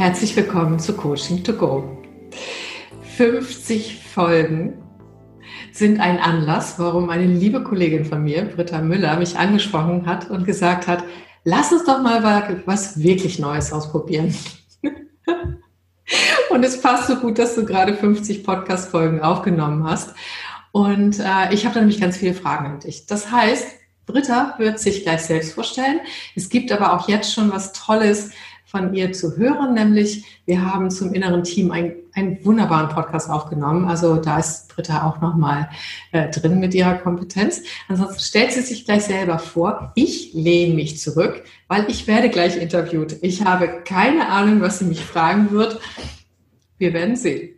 Herzlich willkommen zu Coaching to Go. 50 Folgen sind ein Anlass, warum eine liebe Kollegin von mir, Britta Müller, mich angesprochen hat und gesagt hat, lass uns doch mal was wirklich Neues ausprobieren. und es passt so gut, dass du gerade 50 Podcast-Folgen aufgenommen hast. Und äh, ich habe da nämlich ganz viele Fragen an dich. Das heißt, Britta wird sich gleich selbst vorstellen. Es gibt aber auch jetzt schon was Tolles von ihr zu hören, nämlich wir haben zum inneren Team ein, einen wunderbaren Podcast aufgenommen. Also da ist Britta auch nochmal äh, drin mit ihrer Kompetenz. Ansonsten stellt sie sich gleich selber vor. Ich lehne mich zurück, weil ich werde gleich interviewt. Ich habe keine Ahnung, was sie mich fragen wird. Wir werden sehen.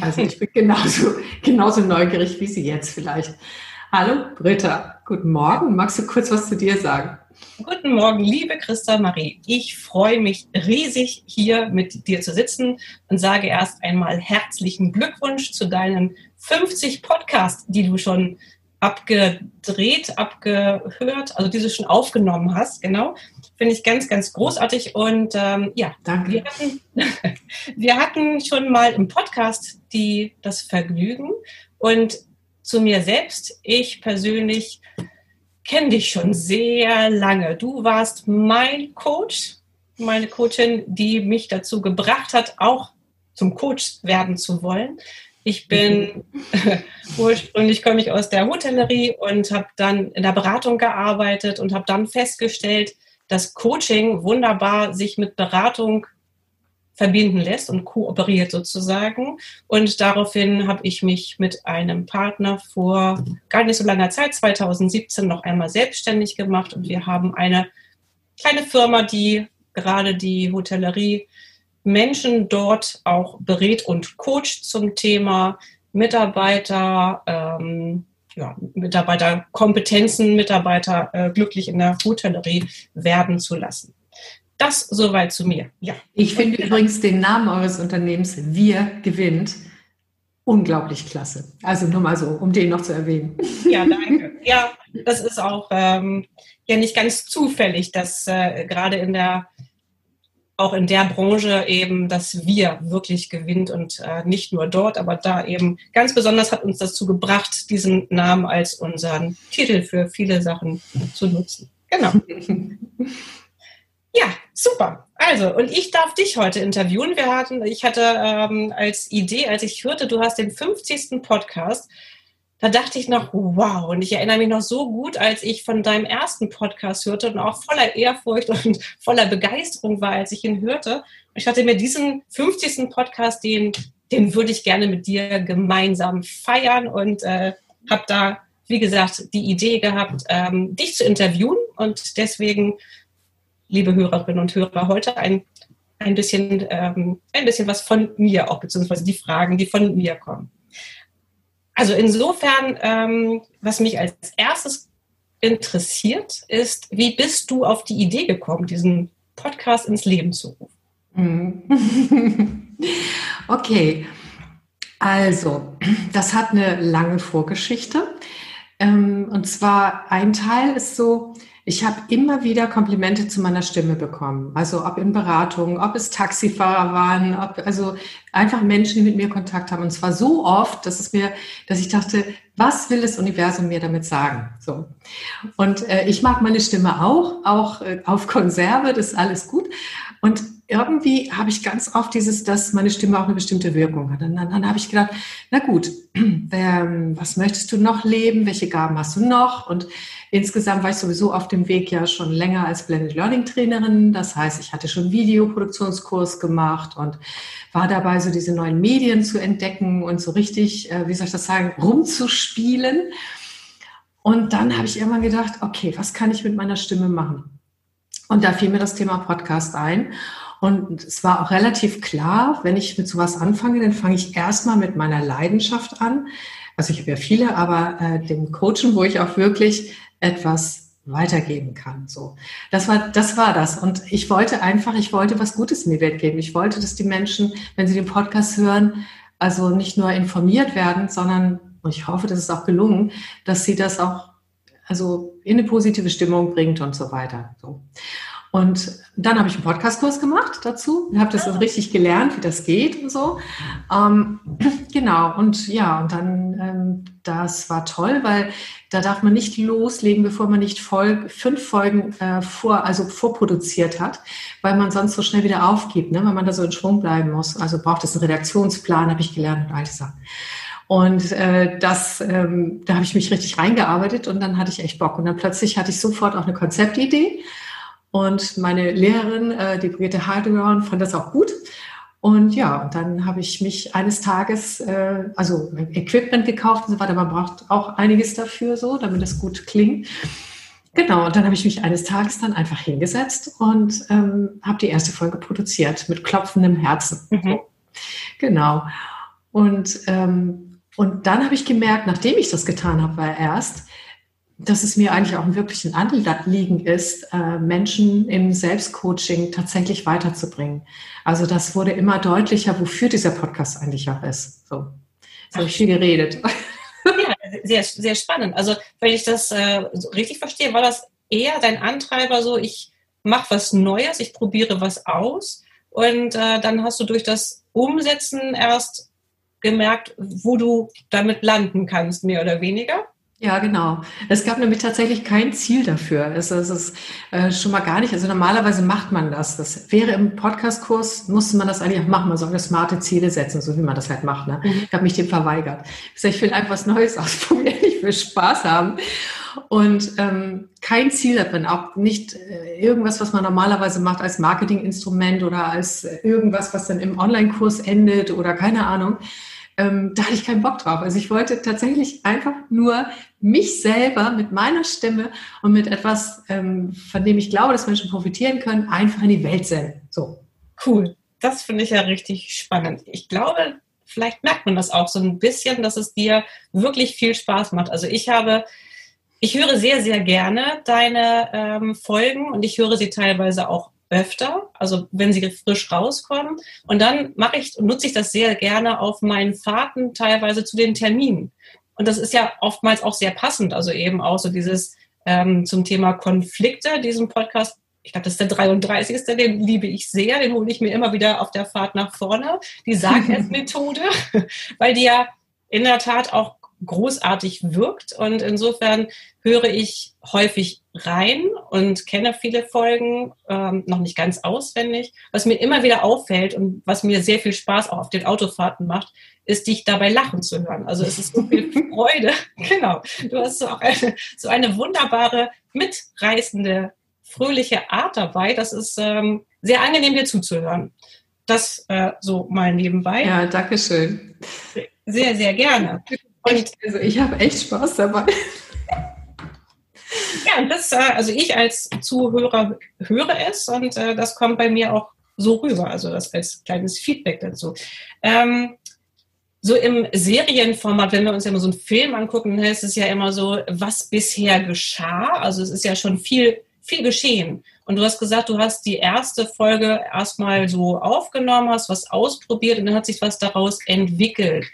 Also ich bin genauso, genauso neugierig wie Sie jetzt vielleicht. Hallo Britta, guten Morgen. Magst du kurz was zu dir sagen? Guten Morgen, liebe Christa Marie. Ich freue mich riesig, hier mit dir zu sitzen und sage erst einmal herzlichen Glückwunsch zu deinen 50 Podcasts, die du schon abgedreht, abgehört, also die du schon aufgenommen hast, genau. Finde ich ganz, ganz großartig. Und ähm, ja, Danke. Wir, hatten, wir hatten schon mal im Podcast die, das Vergnügen. Und zu mir selbst, ich persönlich kenne dich schon sehr lange. Du warst mein Coach, meine Coachin, die mich dazu gebracht hat, auch zum Coach werden zu wollen. Ich bin ursprünglich komme ich aus der Hotellerie und habe dann in der Beratung gearbeitet und habe dann festgestellt, dass Coaching wunderbar sich mit Beratung verbinden lässt und kooperiert sozusagen. Und daraufhin habe ich mich mit einem Partner vor gar nicht so langer Zeit, 2017, noch einmal selbstständig gemacht und wir haben eine kleine Firma, die gerade die Hotellerie Menschen dort auch berät und coacht zum Thema Mitarbeiter, ähm, ja, Mitarbeiterkompetenzen, Mitarbeiter äh, glücklich in der Hotellerie werden zu lassen. Das soweit zu mir. Ja. Ich finde übrigens den Namen eures Unternehmens Wir gewinnt unglaublich klasse. Also nur mal so, um den noch zu erwähnen. Ja, danke. Ja, das ist auch ähm, ja nicht ganz zufällig, dass äh, gerade in der auch in der Branche eben, dass wir wirklich gewinnt und äh, nicht nur dort, aber da eben ganz besonders hat uns dazu gebracht, diesen Namen als unseren Titel für viele Sachen zu nutzen. Genau. Ja, super. Also, und ich darf dich heute interviewen. Wir hatten, ich hatte ähm, als Idee, als ich hörte, du hast den 50. Podcast, da dachte ich noch, wow. Und ich erinnere mich noch so gut, als ich von deinem ersten Podcast hörte und auch voller Ehrfurcht und voller Begeisterung war, als ich ihn hörte. Ich hatte mir diesen 50. Podcast, den, den würde ich gerne mit dir gemeinsam feiern und äh, habe da, wie gesagt, die Idee gehabt, ähm, dich zu interviewen. Und deswegen liebe Hörerinnen und Hörer, heute ein, ein, bisschen, ähm, ein bisschen was von mir auch, beziehungsweise die Fragen, die von mir kommen. Also insofern, ähm, was mich als erstes interessiert, ist, wie bist du auf die Idee gekommen, diesen Podcast ins Leben zu rufen? Mhm. okay, also das hat eine lange Vorgeschichte. Ähm, und zwar ein Teil ist so, ich habe immer wieder Komplimente zu meiner Stimme bekommen. Also ob in Beratungen, ob es Taxifahrer waren, ob also einfach Menschen, die mit mir Kontakt haben. Und zwar so oft, dass es mir, dass ich dachte, was will das Universum mir damit sagen? So. Und äh, ich mag meine Stimme auch, auch äh, auf Konserve, das ist alles gut. Und irgendwie habe ich ganz oft dieses, dass meine Stimme auch eine bestimmte Wirkung hat. Und dann, dann habe ich gedacht, na gut, ähm, was möchtest du noch leben? Welche Gaben hast du noch? Und insgesamt war ich sowieso auf dem Weg ja schon länger als Blended Learning Trainerin. Das heißt, ich hatte schon Videoproduktionskurs gemacht und war dabei, so diese neuen Medien zu entdecken und so richtig, äh, wie soll ich das sagen, rumzuspielen. Und dann habe ich irgendwann gedacht, okay, was kann ich mit meiner Stimme machen? Und da fiel mir das Thema Podcast ein. Und es war auch relativ klar, wenn ich mit sowas anfange, dann fange ich erstmal mit meiner Leidenschaft an. Also ich habe ja viele, aber äh, dem Coachen, wo ich auch wirklich etwas weitergeben kann. So, das war das war das. Und ich wollte einfach, ich wollte was Gutes in die Welt geben. Ich wollte, dass die Menschen, wenn sie den Podcast hören, also nicht nur informiert werden, sondern und ich hoffe, das ist auch gelungen, dass sie das auch also in eine positive Stimmung bringt und so weiter. So. Und dann habe ich einen Podcast-Kurs gemacht dazu, habe das also richtig gelernt, wie das geht und so. Ähm, genau, und ja, und dann, ähm, das war toll, weil da darf man nicht loslegen, bevor man nicht Folge, fünf Folgen äh, vor, also vorproduziert hat, weil man sonst so schnell wieder aufgibt, ne, weil man da so in Schwung bleiben muss. Also braucht es einen Redaktionsplan, habe ich gelernt und all Sachen. Und äh, das, ähm, da habe ich mich richtig reingearbeitet und dann hatte ich echt Bock. Und dann plötzlich hatte ich sofort auch eine Konzeptidee und meine Lehrerin, äh, die Brigitte Hardegorn, fand das auch gut. Und ja, und dann habe ich mich eines Tages, äh, also Equipment gekauft und so weiter. Man braucht auch einiges dafür, so, damit es gut klingt. Genau, und dann habe ich mich eines Tages dann einfach hingesetzt und ähm, habe die erste Folge produziert mit klopfendem Herzen. Mhm. Genau. Und, ähm, und dann habe ich gemerkt, nachdem ich das getan habe, war erst, dass es mir eigentlich auch ein wirklichen Anliegen ist, äh, Menschen im Selbstcoaching tatsächlich weiterzubringen. Also das wurde immer deutlicher, wofür dieser Podcast eigentlich auch ist. So, jetzt habe ich viel geredet. Ja, sehr, sehr spannend. Also wenn ich das äh, richtig verstehe, war das eher dein Antreiber so, ich mache was Neues, ich probiere was aus und äh, dann hast du durch das Umsetzen erst gemerkt, wo du damit landen kannst, mehr oder weniger. Ja, genau. Es gab nämlich tatsächlich kein Ziel dafür. Es, es ist äh, schon mal gar nicht. Also normalerweise macht man das. Das wäre im Podcast-Kurs, musste man das eigentlich auch machen. Man sollte smarte Ziele setzen, so wie man das halt macht. Ne? Mhm. Ich habe mich dem verweigert. Ich, sag, ich will einfach was Neues ausprobieren. Ich will Spaß haben. Und ähm, kein Ziel darin, auch nicht äh, irgendwas, was man normalerweise macht als Marketinginstrument oder als äh, irgendwas, was dann im Online-Kurs endet oder keine Ahnung ähm, da hatte ich keinen Bock drauf. Also ich wollte tatsächlich einfach nur mich selber mit meiner Stimme und mit etwas, ähm, von dem ich glaube, dass Menschen profitieren können, einfach in die Welt senden. So. Cool. Das finde ich ja richtig spannend. Ich glaube, vielleicht merkt man das auch so ein bisschen, dass es dir wirklich viel Spaß macht. Also ich habe ich höre sehr, sehr gerne deine ähm, Folgen und ich höre sie teilweise auch öfter, also wenn sie frisch rauskommen. Und dann mache ich, nutze ich das sehr gerne auf meinen Fahrten teilweise zu den Terminen. Und das ist ja oftmals auch sehr passend, also eben auch so dieses ähm, zum Thema Konflikte, diesen Podcast. Ich glaube, das ist der 33. Den liebe ich sehr. Den hole ich mir immer wieder auf der Fahrt nach vorne. Die Sargess-Methode, weil die ja in der Tat auch großartig wirkt. Und insofern höre ich häufig rein und kenne viele Folgen, ähm, noch nicht ganz auswendig. Was mir immer wieder auffällt und was mir sehr viel Spaß auch auf den Autofahrten macht, ist, dich dabei lachen zu hören. Also es ist so viel Freude. genau. Du hast so auch eine, so eine wunderbare, mitreißende, fröhliche Art dabei. Das ist ähm, sehr angenehm, dir zuzuhören. Das äh, so mal nebenbei. Ja, danke schön. Sehr, sehr gerne. Und also ich habe echt Spaß dabei. Ja, das, äh, also ich als Zuhörer höre es und äh, das kommt bei mir auch so rüber, also das als kleines Feedback dazu. Ähm, so im Serienformat, wenn wir uns ja mal so einen Film angucken, dann ist es ja immer so, was bisher geschah. Also es ist ja schon viel, viel geschehen. Und du hast gesagt, du hast die erste Folge erstmal so aufgenommen, hast was ausprobiert und dann hat sich was daraus entwickelt.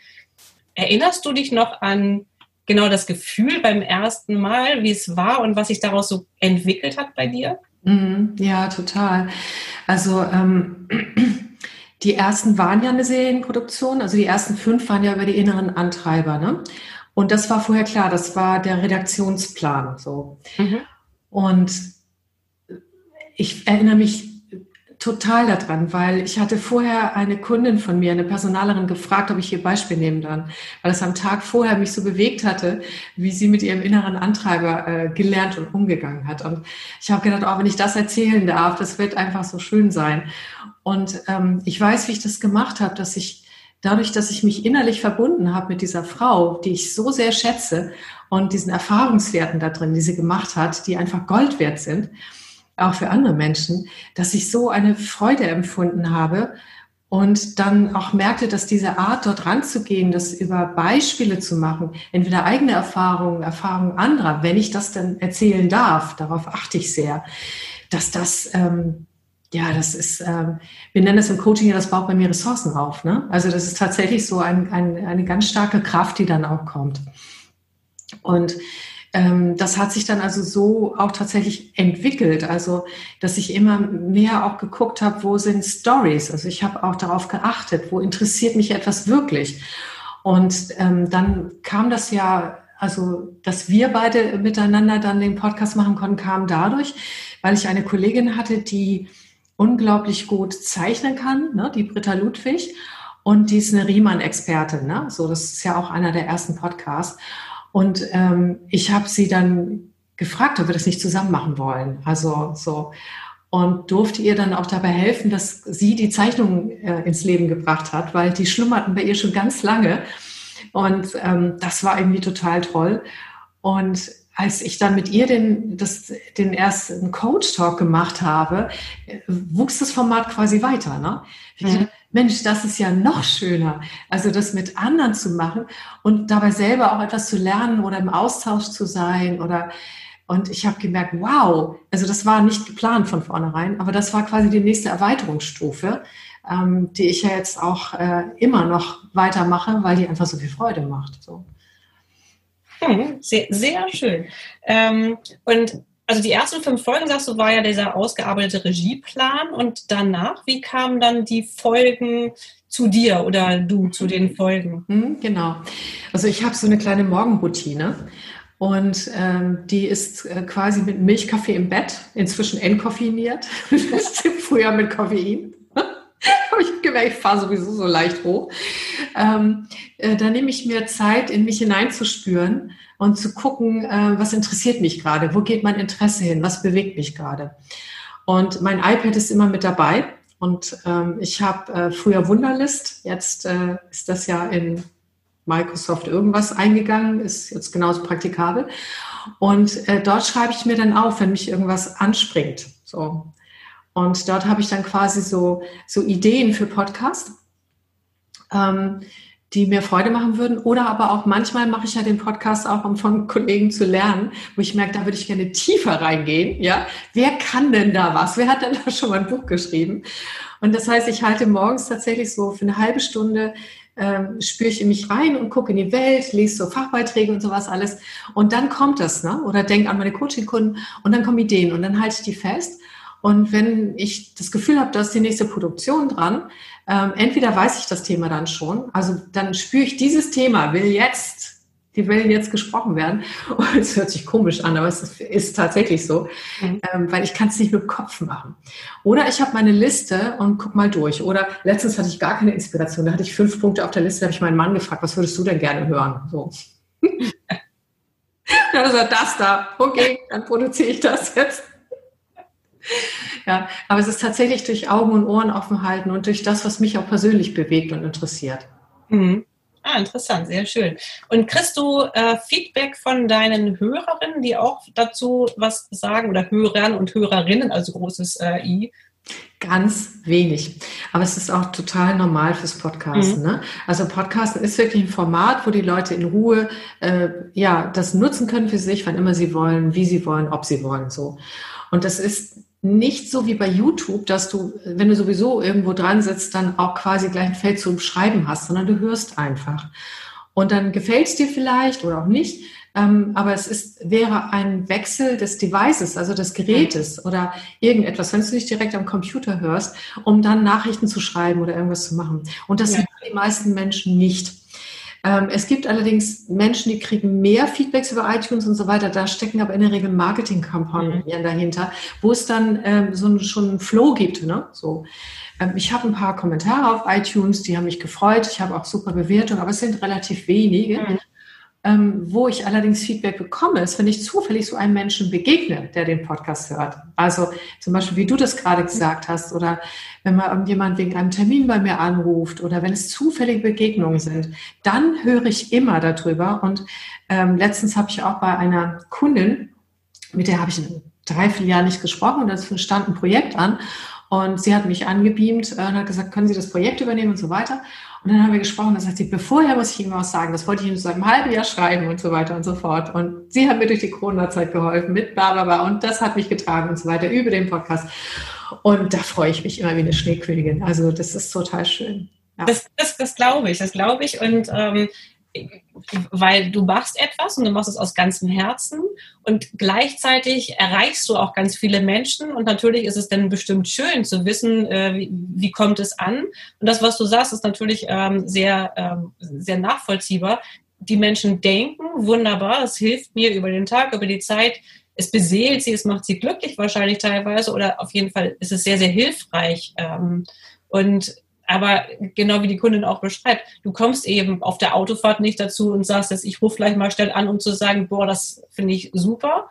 Erinnerst du dich noch an genau das Gefühl beim ersten Mal, wie es war und was sich daraus so entwickelt hat bei dir? Mhm, ja, total. Also ähm, die ersten waren ja eine Serienproduktion, also die ersten fünf waren ja über die inneren Antreiber. Ne? Und das war vorher klar, das war der Redaktionsplan. So. Mhm. Und ich erinnere mich total daran, weil ich hatte vorher eine Kundin von mir, eine Personalerin, gefragt, ob ich ihr Beispiel nehmen kann, weil es am Tag vorher mich so bewegt hatte, wie sie mit ihrem inneren Antreiber äh, gelernt und umgegangen hat. Und ich habe gedacht, oh, wenn ich das erzählen darf, das wird einfach so schön sein. Und ähm, ich weiß, wie ich das gemacht habe, dass ich dadurch, dass ich mich innerlich verbunden habe mit dieser Frau, die ich so sehr schätze und diesen Erfahrungswerten da drin, die sie gemacht hat, die einfach Gold wert sind, auch für andere Menschen, dass ich so eine Freude empfunden habe und dann auch merkte, dass diese Art, dort ranzugehen, das über Beispiele zu machen, entweder eigene Erfahrungen, Erfahrungen anderer, wenn ich das dann erzählen darf, darauf achte ich sehr, dass das, ähm, ja, das ist, ähm, wir nennen das im Coaching ja, das baut bei mir Ressourcen auf. Ne? Also das ist tatsächlich so ein, ein, eine ganz starke Kraft, die dann auch kommt. Und das hat sich dann also so auch tatsächlich entwickelt. Also, dass ich immer mehr auch geguckt habe, wo sind Stories. Also ich habe auch darauf geachtet, wo interessiert mich etwas wirklich. Und ähm, dann kam das ja, also dass wir beide miteinander dann den Podcast machen konnten, kam dadurch, weil ich eine Kollegin hatte, die unglaublich gut zeichnen kann, ne, die Britta Ludwig. Und die ist eine Riemann-Expertin. Ne? So, das ist ja auch einer der ersten Podcasts. Und ähm, ich habe sie dann gefragt, ob wir das nicht zusammen machen wollen. Also so und durfte ihr dann auch dabei helfen, dass sie die Zeichnungen äh, ins Leben gebracht hat, weil die schlummerten bei ihr schon ganz lange. Und ähm, das war irgendwie total toll. Und als ich dann mit ihr den, das, den ersten Coach-Talk gemacht habe, wuchs das Format quasi weiter. Ne? Mhm. Mensch, das ist ja noch schöner. Also das mit anderen zu machen und dabei selber auch etwas zu lernen oder im Austausch zu sein oder und ich habe gemerkt, wow, also das war nicht geplant von vornherein, aber das war quasi die nächste Erweiterungsstufe, ähm, die ich ja jetzt auch äh, immer noch weitermache, weil die einfach so viel Freude macht. So. Hm, sehr, sehr schön. Ähm, und also die ersten fünf Folgen, sagst du, war ja dieser ausgearbeitete Regieplan und danach, wie kamen dann die Folgen zu dir oder du zu den Folgen? Hm, genau. Also ich habe so eine kleine Morgenroutine und ähm, die ist äh, quasi mit Milchkaffee im Bett, inzwischen entkoffeiniert, früher mit Koffein. habe ich gemerkt, ich fahre sowieso so leicht hoch. Ähm, äh, da nehme ich mir Zeit, in mich hineinzuspüren und zu gucken, äh, was interessiert mich gerade, wo geht mein Interesse hin, was bewegt mich gerade. Und mein iPad ist immer mit dabei. Und ähm, ich habe äh, früher Wunderlist, jetzt äh, ist das ja in Microsoft irgendwas eingegangen, ist jetzt genauso praktikabel. Und äh, dort schreibe ich mir dann auf, wenn mich irgendwas anspringt. So. Und dort habe ich dann quasi so, so Ideen für Podcast, ähm, die mir Freude machen würden. Oder aber auch manchmal mache ich ja den Podcast auch, um von Kollegen zu lernen, wo ich merke, da würde ich gerne tiefer reingehen. Ja, wer kann denn da was? Wer hat denn da schon mal ein Buch geschrieben? Und das heißt, ich halte morgens tatsächlich so für eine halbe Stunde ähm, spüre ich in mich rein und gucke in die Welt, lese so Fachbeiträge und sowas alles. Und dann kommt das, ne? Oder denke an meine Coaching-Kunden und dann kommen Ideen und dann halte ich die fest. Und wenn ich das Gefühl habe, da ist die nächste Produktion dran, ähm, entweder weiß ich das Thema dann schon, also dann spüre ich dieses Thema, will jetzt die will jetzt gesprochen werden. Und es hört sich komisch an, aber es ist, ist tatsächlich so, mhm. ähm, weil ich kann es nicht mit dem Kopf machen. Oder ich habe meine Liste und guck mal durch. Oder letztens hatte ich gar keine Inspiration, da hatte ich fünf Punkte auf der Liste, da habe ich meinen Mann gefragt, was würdest du denn gerne hören? So. dann hat er das da, okay, dann produziere ich das jetzt. Ja, aber es ist tatsächlich durch Augen und Ohren offen halten und durch das, was mich auch persönlich bewegt und interessiert. Mhm. Ah, interessant, sehr schön. Und kriegst du äh, Feedback von deinen Hörerinnen, die auch dazu was sagen oder Hörern und Hörerinnen, also großes äh, I? Ganz wenig. Aber es ist auch total normal fürs Podcasten. Mhm. Ne? Also Podcasten ist wirklich ein Format, wo die Leute in Ruhe äh, ja das nutzen können für sich, wann immer sie wollen, wie sie wollen, ob sie wollen. So. Und das ist nicht so wie bei YouTube, dass du, wenn du sowieso irgendwo dran sitzt, dann auch quasi gleich ein Feld zum Schreiben hast, sondern du hörst einfach. Und dann gefällt es dir vielleicht oder auch nicht, ähm, aber es ist, wäre ein Wechsel des Devices, also des Gerätes oder irgendetwas, wenn du nicht direkt am Computer hörst, um dann Nachrichten zu schreiben oder irgendwas zu machen. Und das ja. sind die meisten Menschen nicht. Ähm, es gibt allerdings Menschen, die kriegen mehr Feedbacks über iTunes und so weiter. Da stecken aber in der Regel Marketingkampagnen mhm. dahinter, wo es dann ähm, so einen, schon einen Flow gibt. Ne? So. Ähm, ich habe ein paar Kommentare auf iTunes, die haben mich gefreut. Ich habe auch super Bewertungen, aber es sind relativ wenige. Mhm. Ähm, wo ich allerdings Feedback bekomme, ist, wenn ich zufällig so einem Menschen begegne, der den Podcast hört. Also zum Beispiel, wie du das gerade gesagt hast, oder wenn mal irgendjemand wegen einem Termin bei mir anruft, oder wenn es zufällige Begegnungen sind, dann höre ich immer darüber. Und ähm, letztens habe ich auch bei einer Kundin, mit der habe ich in drei, vier Jahren nicht gesprochen, und da stand ein Projekt an. Und sie hat mich angebeamt äh, und hat gesagt, können Sie das Projekt übernehmen und so weiter. Und dann haben wir gesprochen, da sagt sie, bevorher muss ich Ihnen was sagen, das wollte ich Ihnen seit einem halben Jahr schreiben und so weiter und so fort. Und sie hat mir durch die Corona-Zeit geholfen mit bla und das hat mich getragen und so weiter über den Podcast. Und da freue ich mich immer wie eine Schneekönigin. Also das ist total schön. Ja. Das, das, das glaube ich, das glaube ich. Und ähm, weil du machst etwas und du machst es aus ganzem Herzen und gleichzeitig erreichst du auch ganz viele Menschen und natürlich ist es dann bestimmt schön zu wissen, äh, wie, wie, kommt es an. Und das, was du sagst, ist natürlich ähm, sehr, ähm, sehr nachvollziehbar. Die Menschen denken, wunderbar, es hilft mir über den Tag, über die Zeit, es beseelt sie, es macht sie glücklich wahrscheinlich teilweise oder auf jeden Fall ist es sehr, sehr hilfreich. Ähm, und aber genau wie die Kundin auch beschreibt, du kommst eben auf der Autofahrt nicht dazu und sagst, dass ich rufe gleich mal schnell an, um zu sagen, boah, das finde ich super.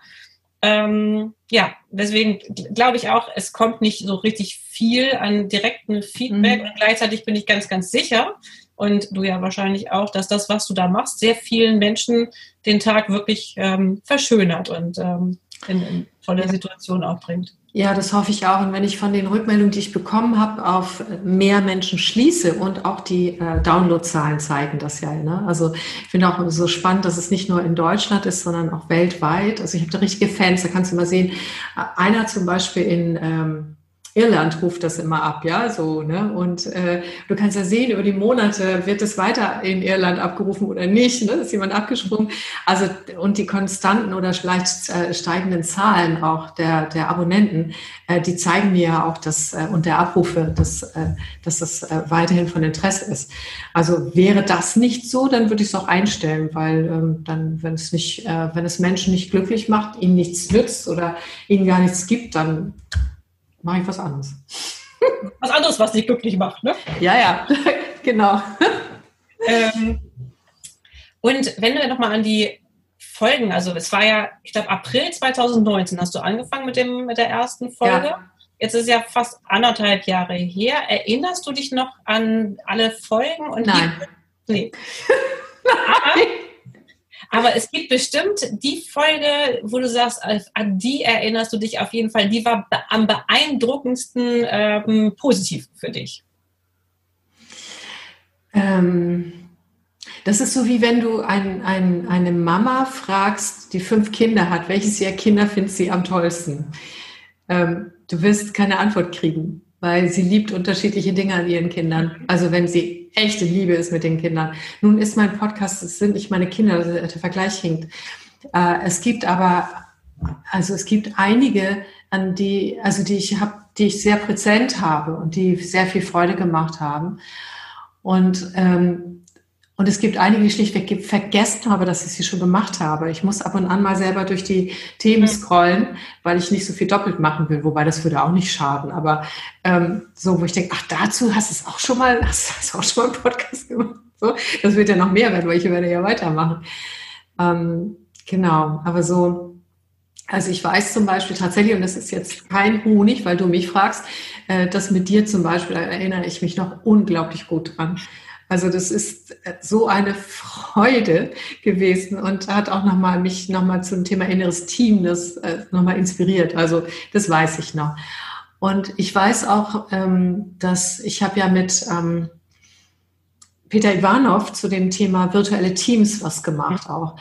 Ähm, ja, deswegen glaube ich auch, es kommt nicht so richtig viel an direkten Feedback mhm. und gleichzeitig bin ich ganz, ganz sicher und du ja wahrscheinlich auch, dass das, was du da machst, sehr vielen Menschen den Tag wirklich ähm, verschönert und ähm, in, in tolle Situationen auch bringt. Ja, das hoffe ich auch. Und wenn ich von den Rückmeldungen, die ich bekommen habe, auf mehr Menschen schließe und auch die äh, Downloadzahlen zeigen das ja. Ne? Also ich finde auch so spannend, dass es nicht nur in Deutschland ist, sondern auch weltweit. Also ich habe da richtige Fans, da kannst du mal sehen. Einer zum Beispiel in ähm, Irland ruft das immer ab, ja, so, ne? Und äh, du kannst ja sehen, über die Monate wird es weiter in Irland abgerufen oder nicht, ne? Ist jemand abgesprungen? Also, und die konstanten oder vielleicht äh, steigenden Zahlen auch der, der Abonnenten, äh, die zeigen mir ja auch, dass, äh, und der Abrufe, dass, äh, dass das äh, weiterhin von Interesse ist. Also wäre das nicht so, dann würde ich es auch einstellen, weil ähm, dann, wenn es nicht, äh, wenn es Menschen nicht glücklich macht, ihnen nichts nützt oder ihnen gar nichts gibt, dann mache ich was anderes. Was anderes, was dich glücklich macht, ne? Ja, ja, genau. Ähm, und wenn du nochmal an die Folgen, also es war ja, ich glaube, April 2019 hast du angefangen mit, dem, mit der ersten Folge. Ja. Jetzt ist ja fast anderthalb Jahre her. Erinnerst du dich noch an alle Folgen? Und Nein. Die, nee. Aber aber es gibt bestimmt die Folge, wo du sagst, an die erinnerst du dich auf jeden Fall, die war am beeindruckendsten ähm, positiv für dich. Ähm, das ist so wie wenn du ein, ein, eine Mama fragst, die fünf Kinder hat, welches ihrer Kinder findet sie am tollsten? Ähm, du wirst keine Antwort kriegen weil sie liebt unterschiedliche Dinge an ihren Kindern. Also wenn sie echte Liebe ist mit den Kindern. Nun ist mein Podcast, es sind nicht meine Kinder, der Vergleich hinkt. Äh, es gibt aber, also es gibt einige, an die, also die ich habe, die ich sehr präsent habe und die sehr viel Freude gemacht haben. Und ähm, und es gibt einige, die schlichtweg vergessen habe, dass ich sie schon gemacht habe. Ich muss ab und an mal selber durch die Themen scrollen, weil ich nicht so viel doppelt machen will, wobei das würde auch nicht schaden. Aber ähm, so, wo ich denke, ach, dazu hast du es auch schon mal, hast du auch schon mal einen Podcast gemacht. So, das wird ja noch mehr werden, weil ich werde ja weitermachen. Ähm, genau, aber so, also ich weiß zum Beispiel tatsächlich, und das ist jetzt kein Honig, weil du mich fragst, äh, dass mit dir zum Beispiel, da erinnere ich mich noch unglaublich gut dran. Also das ist so eine Freude gewesen und hat auch nochmal mich nochmal zum Thema inneres Team das äh, nochmal inspiriert. Also das weiß ich noch. Und ich weiß auch, ähm, dass ich habe ja mit ähm, Peter Ivanov zu dem Thema virtuelle Teams was gemacht auch.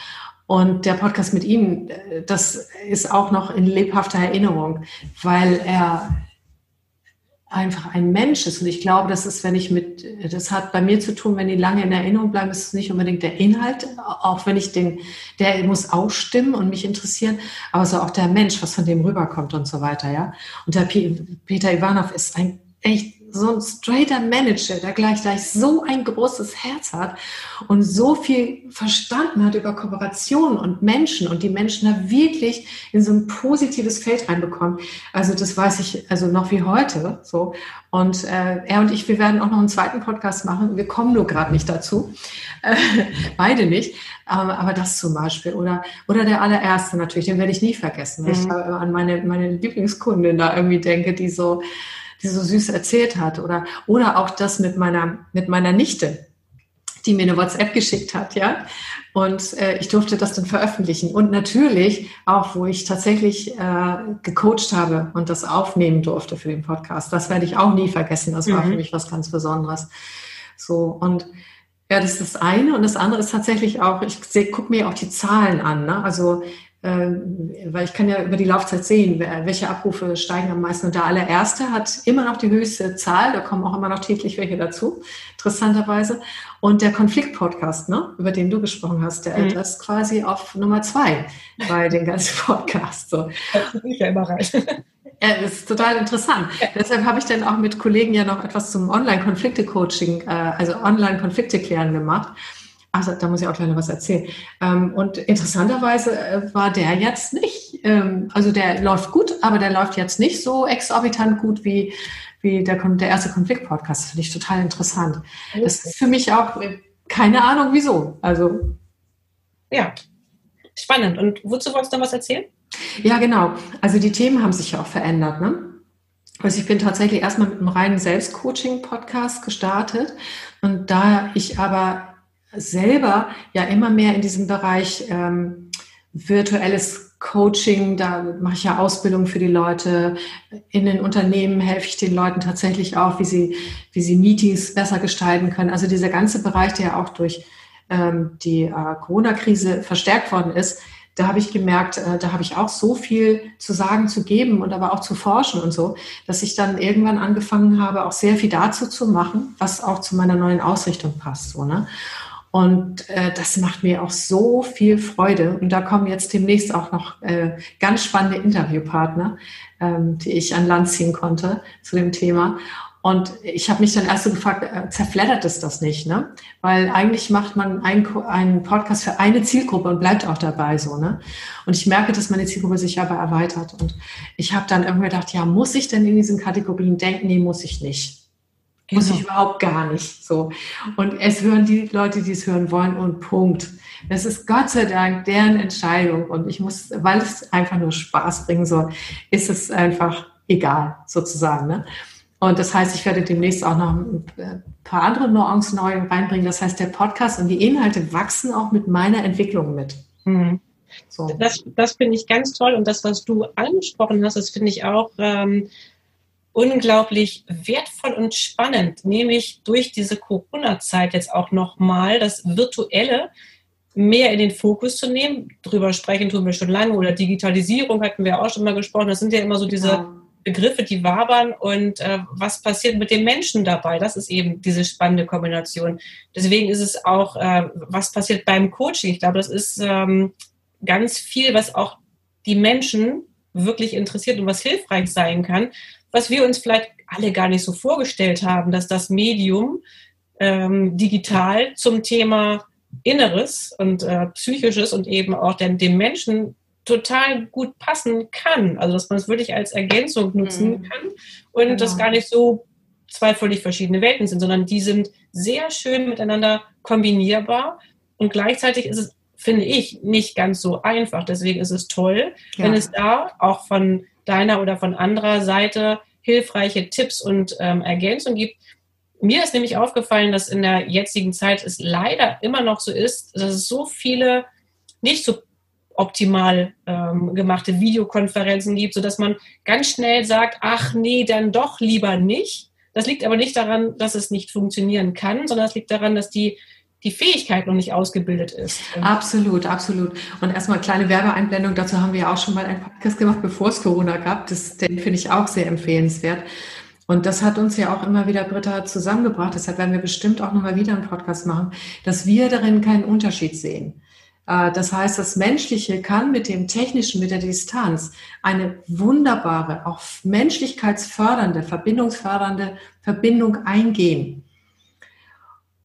Und der Podcast mit ihm, äh, das ist auch noch in lebhafter Erinnerung, weil er einfach ein Mensch ist. Und ich glaube, das ist, wenn ich mit, das hat bei mir zu tun, wenn die lange in Erinnerung bleiben, ist es nicht unbedingt der Inhalt, auch wenn ich den, der muss auch stimmen und mich interessieren, aber so auch der Mensch, was von dem rüberkommt und so weiter, ja. Und der Peter Ivanov ist ein echt so ein straighter Manager, der gleich, gleich so ein großes Herz hat und so viel verstanden hat über Kooperation und Menschen und die Menschen da wirklich in so ein positives Feld reinbekommen. Also das weiß ich also noch wie heute so. Und äh, er und ich, wir werden auch noch einen zweiten Podcast machen. Wir kommen nur gerade nicht dazu, äh, beide nicht. Aber, aber das zum Beispiel oder oder der allererste natürlich, den werde ich nie vergessen. Mhm. ich an meine meine Lieblingskundin da irgendwie denke, die so die so süß erzählt hat. Oder, oder auch das mit meiner, mit meiner Nichte, die mir eine WhatsApp geschickt hat, ja. Und äh, ich durfte das dann veröffentlichen. Und natürlich auch, wo ich tatsächlich äh, gecoacht habe und das aufnehmen durfte für den Podcast. Das werde ich auch nie vergessen. Das war mhm. für mich was ganz Besonderes. So, und Ja, das ist das eine. Und das andere ist tatsächlich auch, ich gucke mir auch die Zahlen an. Ne? Also weil ich kann ja über die Laufzeit sehen, welche Abrufe steigen am meisten. Und der allererste hat immer noch die höchste Zahl, da kommen auch immer noch täglich welche dazu, interessanterweise. Und der Konflikt-Podcast, ne, über den du gesprochen hast, der mhm. ist quasi auf Nummer zwei bei den ganzen Podcasts. So. Das ist ja immer rein. Ja, das ist total interessant. Ja. Deshalb habe ich dann auch mit Kollegen ja noch etwas zum Online-Konflikte-Coaching, äh, also Online-Konflikte klären gemacht. Also da muss ich auch gleich noch was erzählen. Ähm, und interessanterweise äh, war der jetzt nicht, ähm, also der läuft gut, aber der läuft jetzt nicht so exorbitant gut wie, wie der, der erste Konflikt-Podcast. Das finde ich total interessant. Das ist für mich auch äh, keine Ahnung wieso. Also ja, spannend. Und wozu wolltest du noch was erzählen? Ja, genau. Also die Themen haben sich ja auch verändert. Ne? Also ich bin tatsächlich erstmal mit einem reinen Selbstcoaching-Podcast gestartet. Und da ich aber selber ja immer mehr in diesem Bereich ähm, virtuelles Coaching, da mache ich ja Ausbildung für die Leute. In den Unternehmen helfe ich den Leuten tatsächlich auch, wie sie, wie sie Meetings besser gestalten können. Also dieser ganze Bereich, der ja auch durch ähm, die äh, Corona-Krise verstärkt worden ist, da habe ich gemerkt, äh, da habe ich auch so viel zu sagen, zu geben und aber auch zu forschen und so, dass ich dann irgendwann angefangen habe, auch sehr viel dazu zu machen, was auch zu meiner neuen Ausrichtung passt. So, ne? Und äh, das macht mir auch so viel Freude. Und da kommen jetzt demnächst auch noch äh, ganz spannende Interviewpartner, ähm, die ich an Land ziehen konnte zu dem Thema. Und ich habe mich dann erst so gefragt, äh, zerfleddert es das nicht? Ne? Weil eigentlich macht man einen, einen Podcast für eine Zielgruppe und bleibt auch dabei so. Ne? Und ich merke, dass meine Zielgruppe sich aber erweitert. Und ich habe dann irgendwie gedacht, ja, muss ich denn in diesen Kategorien denken? Nee, muss ich nicht. Genau. Muss ich überhaupt gar nicht. So. Und es hören die Leute, die es hören wollen und Punkt. Das ist Gott sei Dank deren Entscheidung. Und ich muss, weil es einfach nur Spaß bringen soll, ist es einfach egal, sozusagen. Ne? Und das heißt, ich werde demnächst auch noch ein paar andere Nuancen neu reinbringen. Das heißt, der Podcast und die Inhalte wachsen auch mit meiner Entwicklung mit. Mhm. So. Das, das finde ich ganz toll. Und das, was du angesprochen hast, das finde ich auch ähm, unglaublich wertvoll und spannend, nämlich durch diese Corona-Zeit jetzt auch nochmal das Virtuelle mehr in den Fokus zu nehmen. Drüber sprechen tun wir schon lange oder Digitalisierung hatten wir auch schon mal gesprochen. Das sind ja immer so diese Begriffe, die wabern und äh, was passiert mit den Menschen dabei. Das ist eben diese spannende Kombination. Deswegen ist es auch, äh, was passiert beim Coaching. Ich glaube, das ist ähm, ganz viel, was auch die Menschen wirklich interessiert und was hilfreich sein kann, was wir uns vielleicht alle gar nicht so vorgestellt haben, dass das Medium ähm, digital zum Thema Inneres und äh, Psychisches und eben auch dem, dem Menschen total gut passen kann. Also dass man es wirklich als Ergänzung nutzen mhm. kann und genau. das gar nicht so zwei völlig verschiedene Welten sind, sondern die sind sehr schön miteinander kombinierbar und gleichzeitig ist es, finde ich, nicht ganz so einfach. Deswegen ist es toll, ja. wenn es da auch von deiner oder von anderer Seite hilfreiche Tipps und ähm, Ergänzungen gibt. Mir ist nämlich aufgefallen, dass in der jetzigen Zeit es leider immer noch so ist, dass es so viele nicht so optimal ähm, gemachte Videokonferenzen gibt, sodass man ganz schnell sagt, ach nee, dann doch lieber nicht. Das liegt aber nicht daran, dass es nicht funktionieren kann, sondern es liegt daran, dass die die Fähigkeit noch nicht ausgebildet ist. Absolut, absolut. Und erstmal kleine Werbeeinblendung, dazu haben wir ja auch schon mal einen Podcast gemacht, bevor es Corona gab. Das, den finde ich auch sehr empfehlenswert. Und das hat uns ja auch immer wieder, Britta, zusammengebracht. Deshalb werden wir bestimmt auch nochmal wieder einen Podcast machen, dass wir darin keinen Unterschied sehen. Äh, das heißt, das Menschliche kann mit dem Technischen, mit der Distanz eine wunderbare, auch menschlichkeitsfördernde, verbindungsfördernde Verbindung eingehen.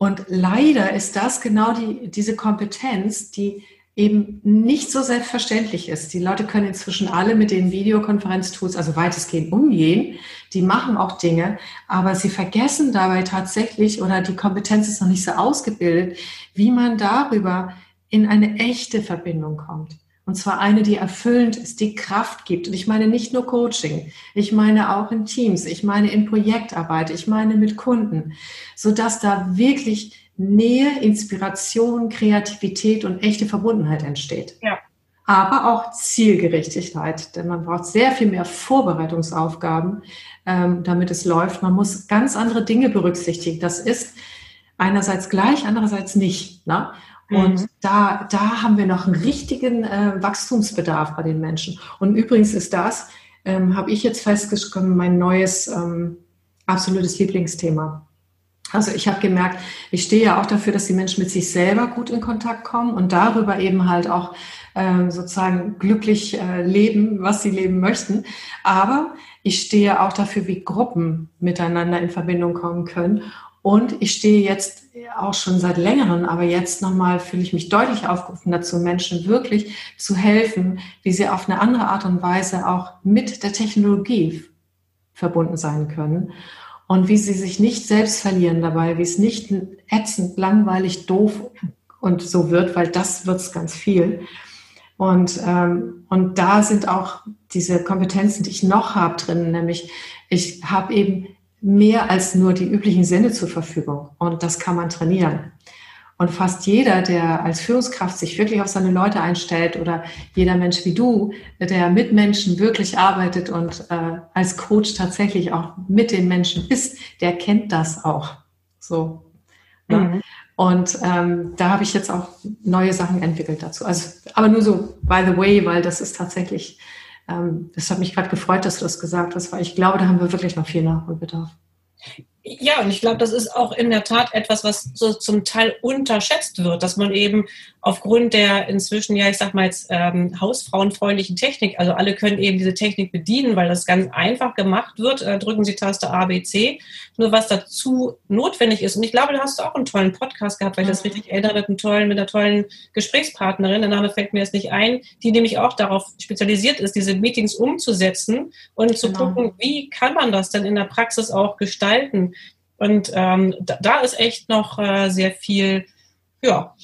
Und leider ist das genau die, diese Kompetenz, die eben nicht so selbstverständlich ist. Die Leute können inzwischen alle mit den Videokonferenztools, also weitestgehend umgehen. Die machen auch Dinge, aber sie vergessen dabei tatsächlich oder die Kompetenz ist noch nicht so ausgebildet, wie man darüber in eine echte Verbindung kommt. Und zwar eine, die erfüllend ist, die Kraft gibt. Und ich meine nicht nur Coaching, ich meine auch in Teams, ich meine in Projektarbeit, ich meine mit Kunden, so dass da wirklich Nähe, Inspiration, Kreativität und echte Verbundenheit entsteht. Ja. Aber auch Zielgerechtigkeit, denn man braucht sehr viel mehr Vorbereitungsaufgaben, ähm, damit es läuft. Man muss ganz andere Dinge berücksichtigen. Das ist einerseits gleich, andererseits nicht. Ne? Und mhm. da, da haben wir noch einen richtigen äh, Wachstumsbedarf bei den Menschen. Und übrigens ist das, ähm, habe ich jetzt festgestellt, mein neues ähm, absolutes Lieblingsthema. Also ich habe gemerkt, ich stehe ja auch dafür, dass die Menschen mit sich selber gut in Kontakt kommen und darüber eben halt auch äh, sozusagen glücklich äh, leben, was sie leben möchten. Aber ich stehe auch dafür, wie Gruppen miteinander in Verbindung kommen können. Und ich stehe jetzt auch schon seit längerem, aber jetzt nochmal fühle ich mich deutlich aufgerufen dazu, Menschen wirklich zu helfen, wie sie auf eine andere Art und Weise auch mit der Technologie verbunden sein können und wie sie sich nicht selbst verlieren dabei, wie es nicht ätzend, langweilig, doof und so wird, weil das wird es ganz viel. Und, ähm, und da sind auch diese Kompetenzen, die ich noch habe drin, nämlich ich habe eben mehr als nur die üblichen Sinne zur Verfügung und das kann man trainieren. Und fast jeder, der als Führungskraft sich wirklich auf seine Leute einstellt oder jeder Mensch wie du, der mit Menschen wirklich arbeitet und äh, als Coach tatsächlich auch mit den Menschen ist, der kennt das auch. So. Ne? Mhm. Und ähm, da habe ich jetzt auch neue Sachen entwickelt dazu. Also, aber nur so by the way, weil das ist tatsächlich, das hat mich gerade gefreut, dass du das gesagt hast, weil ich glaube, da haben wir wirklich noch viel Nachholbedarf. Ja, und ich glaube, das ist auch in der Tat etwas, was so zum Teil unterschätzt wird, dass man eben aufgrund der inzwischen, ja, ich sag mal jetzt, ähm, hausfrauenfreundlichen Technik, also alle können eben diese Technik bedienen, weil das ganz einfach gemacht wird. Äh, drücken Sie Taste A, B, C. Nur was dazu notwendig ist. Und ich glaube, da hast du auch einen tollen Podcast gehabt, weil ich das richtig erinnere, mit, einem tollen, mit einer tollen Gesprächspartnerin, der Name fällt mir jetzt nicht ein, die nämlich auch darauf spezialisiert ist, diese Meetings umzusetzen und zu genau. gucken, wie kann man das denn in der Praxis auch gestalten und ähm, da, da, ist echt noch äh, sehr viel, ja,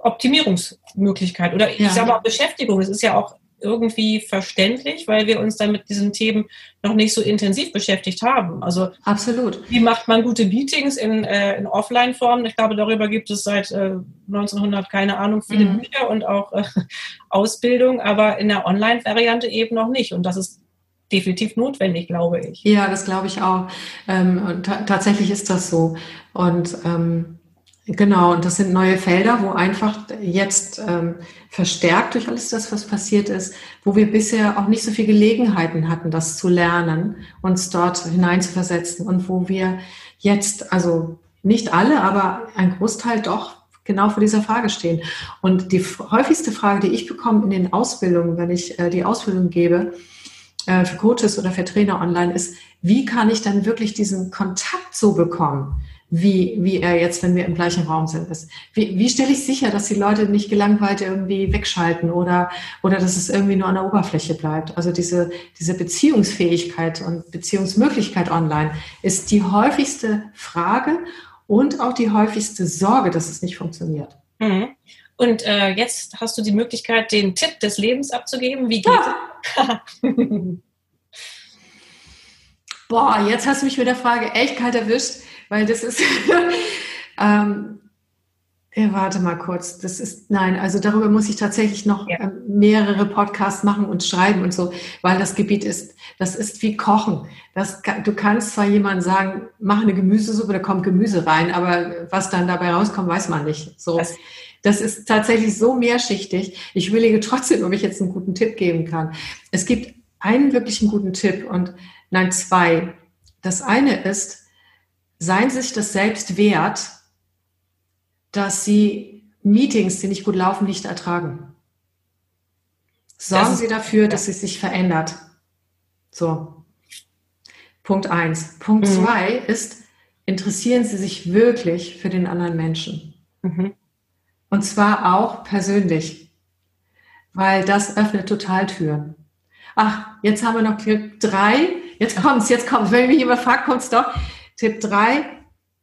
Optimierungsmöglichkeit oder ich sage mal Beschäftigung. Es ist ja auch irgendwie verständlich, weil wir uns dann mit diesen Themen noch nicht so intensiv beschäftigt haben. Also absolut. Wie macht man gute Meetings in, äh, in Offline-Form? Ich glaube, darüber gibt es seit äh, 1900 keine Ahnung viele mhm. Bücher und auch äh, Ausbildung, aber in der Online-Variante eben noch nicht. Und das ist definitiv notwendig, glaube ich. Ja, das glaube ich auch. Ähm, tatsächlich ist das so. Und ähm, genau, und das sind neue Felder, wo einfach jetzt ähm, verstärkt durch alles das, was passiert ist, wo wir bisher auch nicht so viel Gelegenheiten hatten, das zu lernen, uns dort hineinzuversetzen und wo wir jetzt, also nicht alle, aber ein Großteil doch genau vor dieser Frage stehen. Und die häufigste Frage, die ich bekomme in den Ausbildungen, wenn ich äh, die Ausbildung gebe, äh, für Coaches oder für Trainer online ist, wie kann ich dann wirklich diesen Kontakt so bekommen, wie, wie er jetzt, wenn wir im gleichen Raum sind, ist. Wie, wie stelle ich sicher, dass die Leute nicht gelangweilt irgendwie wegschalten oder, oder dass es irgendwie nur an der Oberfläche bleibt? Also diese, diese Beziehungsfähigkeit und Beziehungsmöglichkeit online ist die häufigste Frage und auch die häufigste Sorge, dass es nicht funktioniert. Mhm. Und äh, jetzt hast du die Möglichkeit, den Tipp des Lebens abzugeben. Wie geht ja. es? Boah, jetzt hast du mich mit der Frage echt kalt erwischt, weil das ist. ähm, ja, warte mal kurz. Das ist, nein, also darüber muss ich tatsächlich noch ja. ähm, mehrere Podcasts machen und schreiben und so, weil das Gebiet ist, das ist wie Kochen. Das, du kannst zwar jemandem sagen, mach eine Gemüsesuppe, da kommt Gemüse rein, aber was dann dabei rauskommt, weiß man nicht. So. Das, das ist tatsächlich so mehrschichtig. Ich überlege trotzdem, ob ich jetzt einen guten Tipp geben kann. Es gibt einen wirklichen guten Tipp und nein, zwei. Das eine ist, seien Sie sich das selbst wert, dass Sie Meetings, die nicht gut laufen, nicht ertragen. Sorgen Sie dafür, dass es sich verändert. So. Punkt eins. Punkt mhm. zwei ist, interessieren Sie sich wirklich für den anderen Menschen. Mhm. Und zwar auch persönlich, weil das öffnet total Türen. Ach, jetzt haben wir noch Tipp drei. Jetzt kommt's, jetzt kommt's. Wenn mich jemand fragt, kommt's doch. Tipp drei: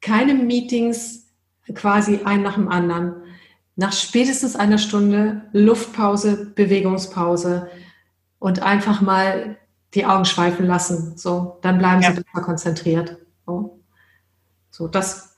keine Meetings quasi ein nach dem anderen. Nach spätestens einer Stunde Luftpause, Bewegungspause und einfach mal die Augen schweifen lassen. So, dann bleiben ja. sie besser konzentriert. So, so das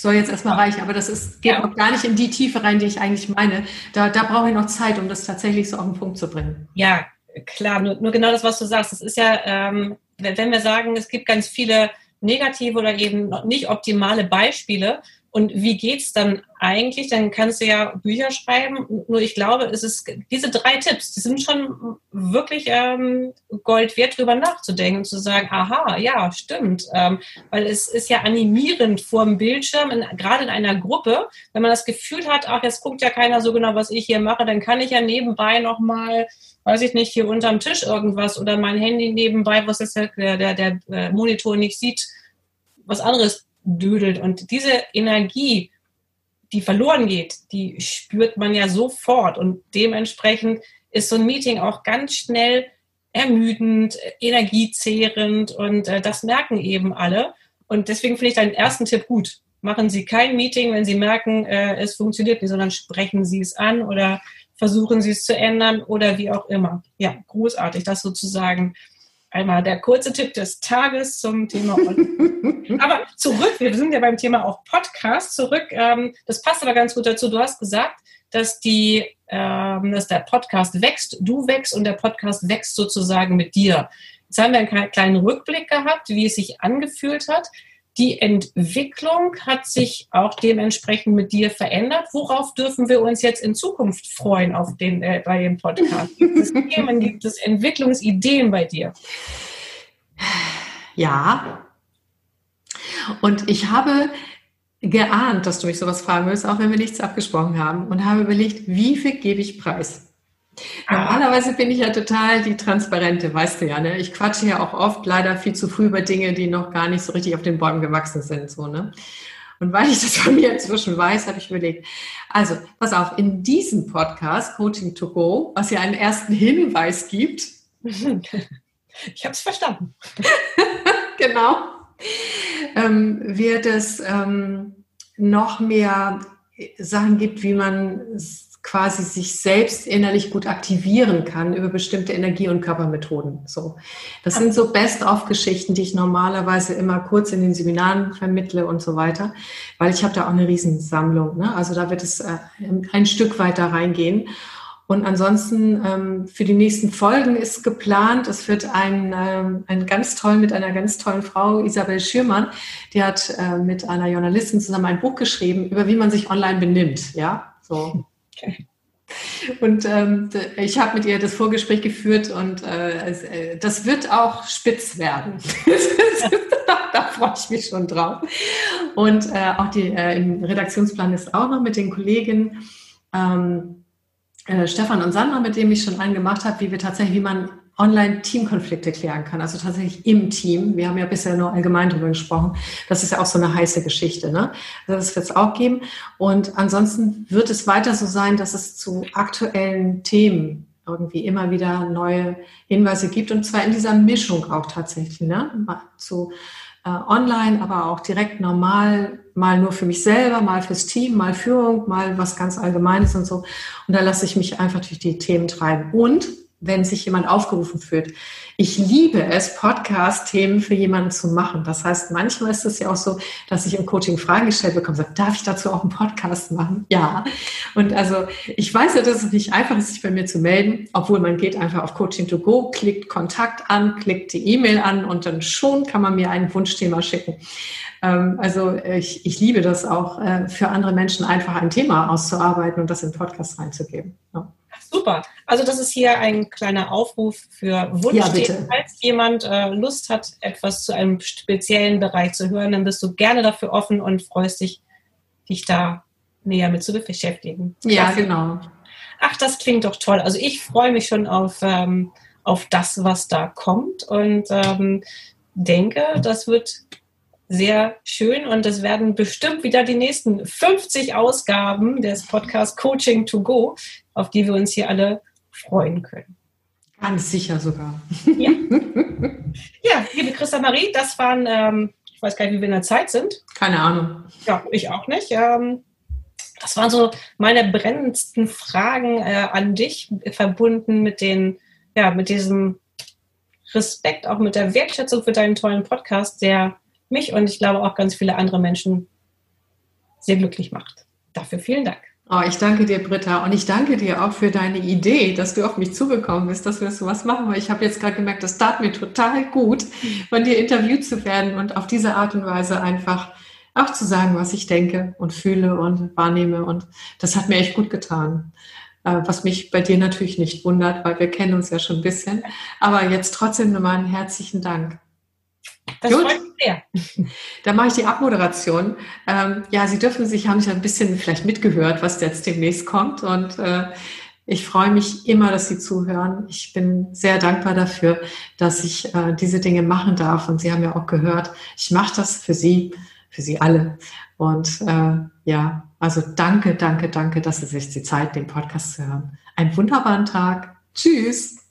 soll jetzt erstmal reichen, aber das ist, geht ja. auch gar nicht in die Tiefe rein, die ich eigentlich meine. Da, da brauche ich noch Zeit, um das tatsächlich so auf den Punkt zu bringen. Ja, klar, nur, nur genau das, was du sagst. Das ist ja, ähm, wenn wir sagen, es gibt ganz viele negative oder eben nicht optimale Beispiele. Und wie geht's dann eigentlich? Dann kannst du ja Bücher schreiben. Nur ich glaube, es ist diese drei Tipps, die sind schon wirklich ähm, Gold wert, drüber nachzudenken und zu sagen, aha, ja, stimmt. Ähm, weil es ist ja animierend vor dem Bildschirm, in, gerade in einer Gruppe, wenn man das Gefühl hat, ach, jetzt guckt ja keiner so genau, was ich hier mache, dann kann ich ja nebenbei nochmal weiß ich nicht, hier unterm Tisch irgendwas oder mein Handy nebenbei, was jetzt der, der, der äh, Monitor nicht sieht, was anderes düdelt. Und diese Energie, die verloren geht, die spürt man ja sofort. Und dementsprechend ist so ein Meeting auch ganz schnell ermüdend, energiezehrend und äh, das merken eben alle. Und deswegen finde ich deinen ersten Tipp gut. Machen Sie kein Meeting, wenn Sie merken, äh, es funktioniert nicht, sondern sprechen Sie es an oder versuchen Sie es zu ändern oder wie auch immer. Ja, großartig, das sozusagen einmal der kurze Tipp des Tages zum Thema Aber zurück, wir sind ja beim Thema auch Podcast zurück. Ähm, das passt aber ganz gut dazu. Du hast gesagt, dass, die, ähm, dass der Podcast wächst, du wächst und der Podcast wächst sozusagen mit dir. Jetzt haben wir einen kleinen Rückblick gehabt, wie es sich angefühlt hat die Entwicklung hat sich auch dementsprechend mit dir verändert. Worauf dürfen wir uns jetzt in Zukunft freuen auf den, äh, bei dem Podcast? Gibt es Themen, gibt es Entwicklungsideen bei dir? Ja. Und ich habe geahnt, dass du mich sowas fragen wirst, auch wenn wir nichts abgesprochen haben und habe überlegt, wie viel gebe ich preis? Normalerweise bin ich ja total die Transparente, weißt du ja, ne? Ich quatsche ja auch oft leider viel zu früh über Dinge, die noch gar nicht so richtig auf den Bäumen gewachsen sind, so, ne? Und weil ich das von mir inzwischen weiß, habe ich überlegt, also, pass auf, in diesem Podcast, Coaching to Go, was ja einen ersten Hinweis gibt. Ich habe es verstanden. genau. Ähm, wird es ähm, noch mehr Sachen gibt, wie man quasi sich selbst innerlich gut aktivieren kann über bestimmte Energie- und Körpermethoden. So, das sind so Best-of-Geschichten, die ich normalerweise immer kurz in den Seminaren vermittle und so weiter, weil ich habe da auch eine Riesensammlung. Ne? Also da wird es äh, ein Stück weiter reingehen. Und ansonsten ähm, für die nächsten Folgen ist geplant, es wird ein, ähm, ein ganz toll mit einer ganz tollen Frau, Isabel Schürmann, die hat äh, mit einer Journalistin zusammen ein Buch geschrieben über wie man sich online benimmt. Ja, so Okay. Und ähm, ich habe mit ihr das Vorgespräch geführt und äh, äh das wird auch spitz werden. da freue ich mich schon drauf. Und äh, auch die, äh, im Redaktionsplan ist auch noch mit den Kollegen ähm, äh, Stefan und Sandra, mit dem ich schon einen gemacht habe, wie wir tatsächlich, wie man Online-Teamkonflikte klären kann. Also tatsächlich im Team. Wir haben ja bisher nur allgemein darüber gesprochen. Das ist ja auch so eine heiße Geschichte. Ne? Also das wird es auch geben. Und ansonsten wird es weiter so sein, dass es zu aktuellen Themen irgendwie immer wieder neue Hinweise gibt. Und zwar in dieser Mischung auch tatsächlich. Ne? Zu äh, online, aber auch direkt normal, mal nur für mich selber, mal fürs Team, mal Führung, mal was ganz Allgemeines und so. Und da lasse ich mich einfach durch die Themen treiben. Und wenn sich jemand aufgerufen fühlt. Ich liebe es, Podcast-Themen für jemanden zu machen. Das heißt, manchmal ist es ja auch so, dass ich im Coaching Fragen gestellt bekomme, sage, darf ich dazu auch einen Podcast machen? Ja. Und also ich weiß ja, dass es nicht einfach ist, sich bei mir zu melden, obwohl man geht einfach auf Coaching to Go, klickt Kontakt an, klickt die E-Mail an und dann schon kann man mir ein Wunschthema schicken. Ähm, also ich, ich liebe das auch, äh, für andere Menschen einfach ein Thema auszuarbeiten und das in Podcast reinzugeben. Ja. Super. Also das ist hier ein kleiner Aufruf für Wunschthemen. Ja, Falls jemand äh, Lust hat, etwas zu einem speziellen Bereich zu hören, dann bist du gerne dafür offen und freust dich, dich da näher mit zu beschäftigen. Ja, dafür. genau. Ach, das klingt doch toll. Also ich freue mich schon auf, ähm, auf das, was da kommt und ähm, denke, das wird sehr schön und es werden bestimmt wieder die nächsten 50 Ausgaben des Podcast Coaching to Go, auf die wir uns hier alle freuen können. Ganz sicher sogar. Ja, ja liebe Christa Marie, das waren, ähm, ich weiß gar nicht, wie wir in der Zeit sind. Keine Ahnung. Ja, ich auch nicht. Ähm, das waren so meine brennendsten Fragen äh, an dich, verbunden mit den, ja, mit diesem Respekt, auch mit der Wertschätzung für deinen tollen Podcast, der mich und ich glaube auch ganz viele andere Menschen sehr glücklich macht. Dafür vielen Dank. Oh, ich danke dir, Britta. Und ich danke dir auch für deine Idee, dass du auf mich zugekommen bist, dass wir sowas machen. Weil ich habe jetzt gerade gemerkt, das tat mir total gut, von dir interviewt zu werden und auf diese Art und Weise einfach auch zu sagen, was ich denke und fühle und wahrnehme. Und das hat mir echt gut getan. Äh, was mich bei dir natürlich nicht wundert, weil wir kennen uns ja schon ein bisschen. Aber jetzt trotzdem nochmal einen herzlichen Dank. Das Gut. freut mich sehr. Dann mache ich die Abmoderation. Ähm, ja, Sie dürfen sich, haben sich ein bisschen vielleicht mitgehört, was jetzt demnächst kommt. Und äh, ich freue mich immer, dass Sie zuhören. Ich bin sehr dankbar dafür, dass ich äh, diese Dinge machen darf. Und Sie haben ja auch gehört, ich mache das für Sie, für Sie alle. Und äh, ja, also danke, danke, danke, dass Sie sich die Zeit, den Podcast zu hören. Einen wunderbaren Tag. Tschüss.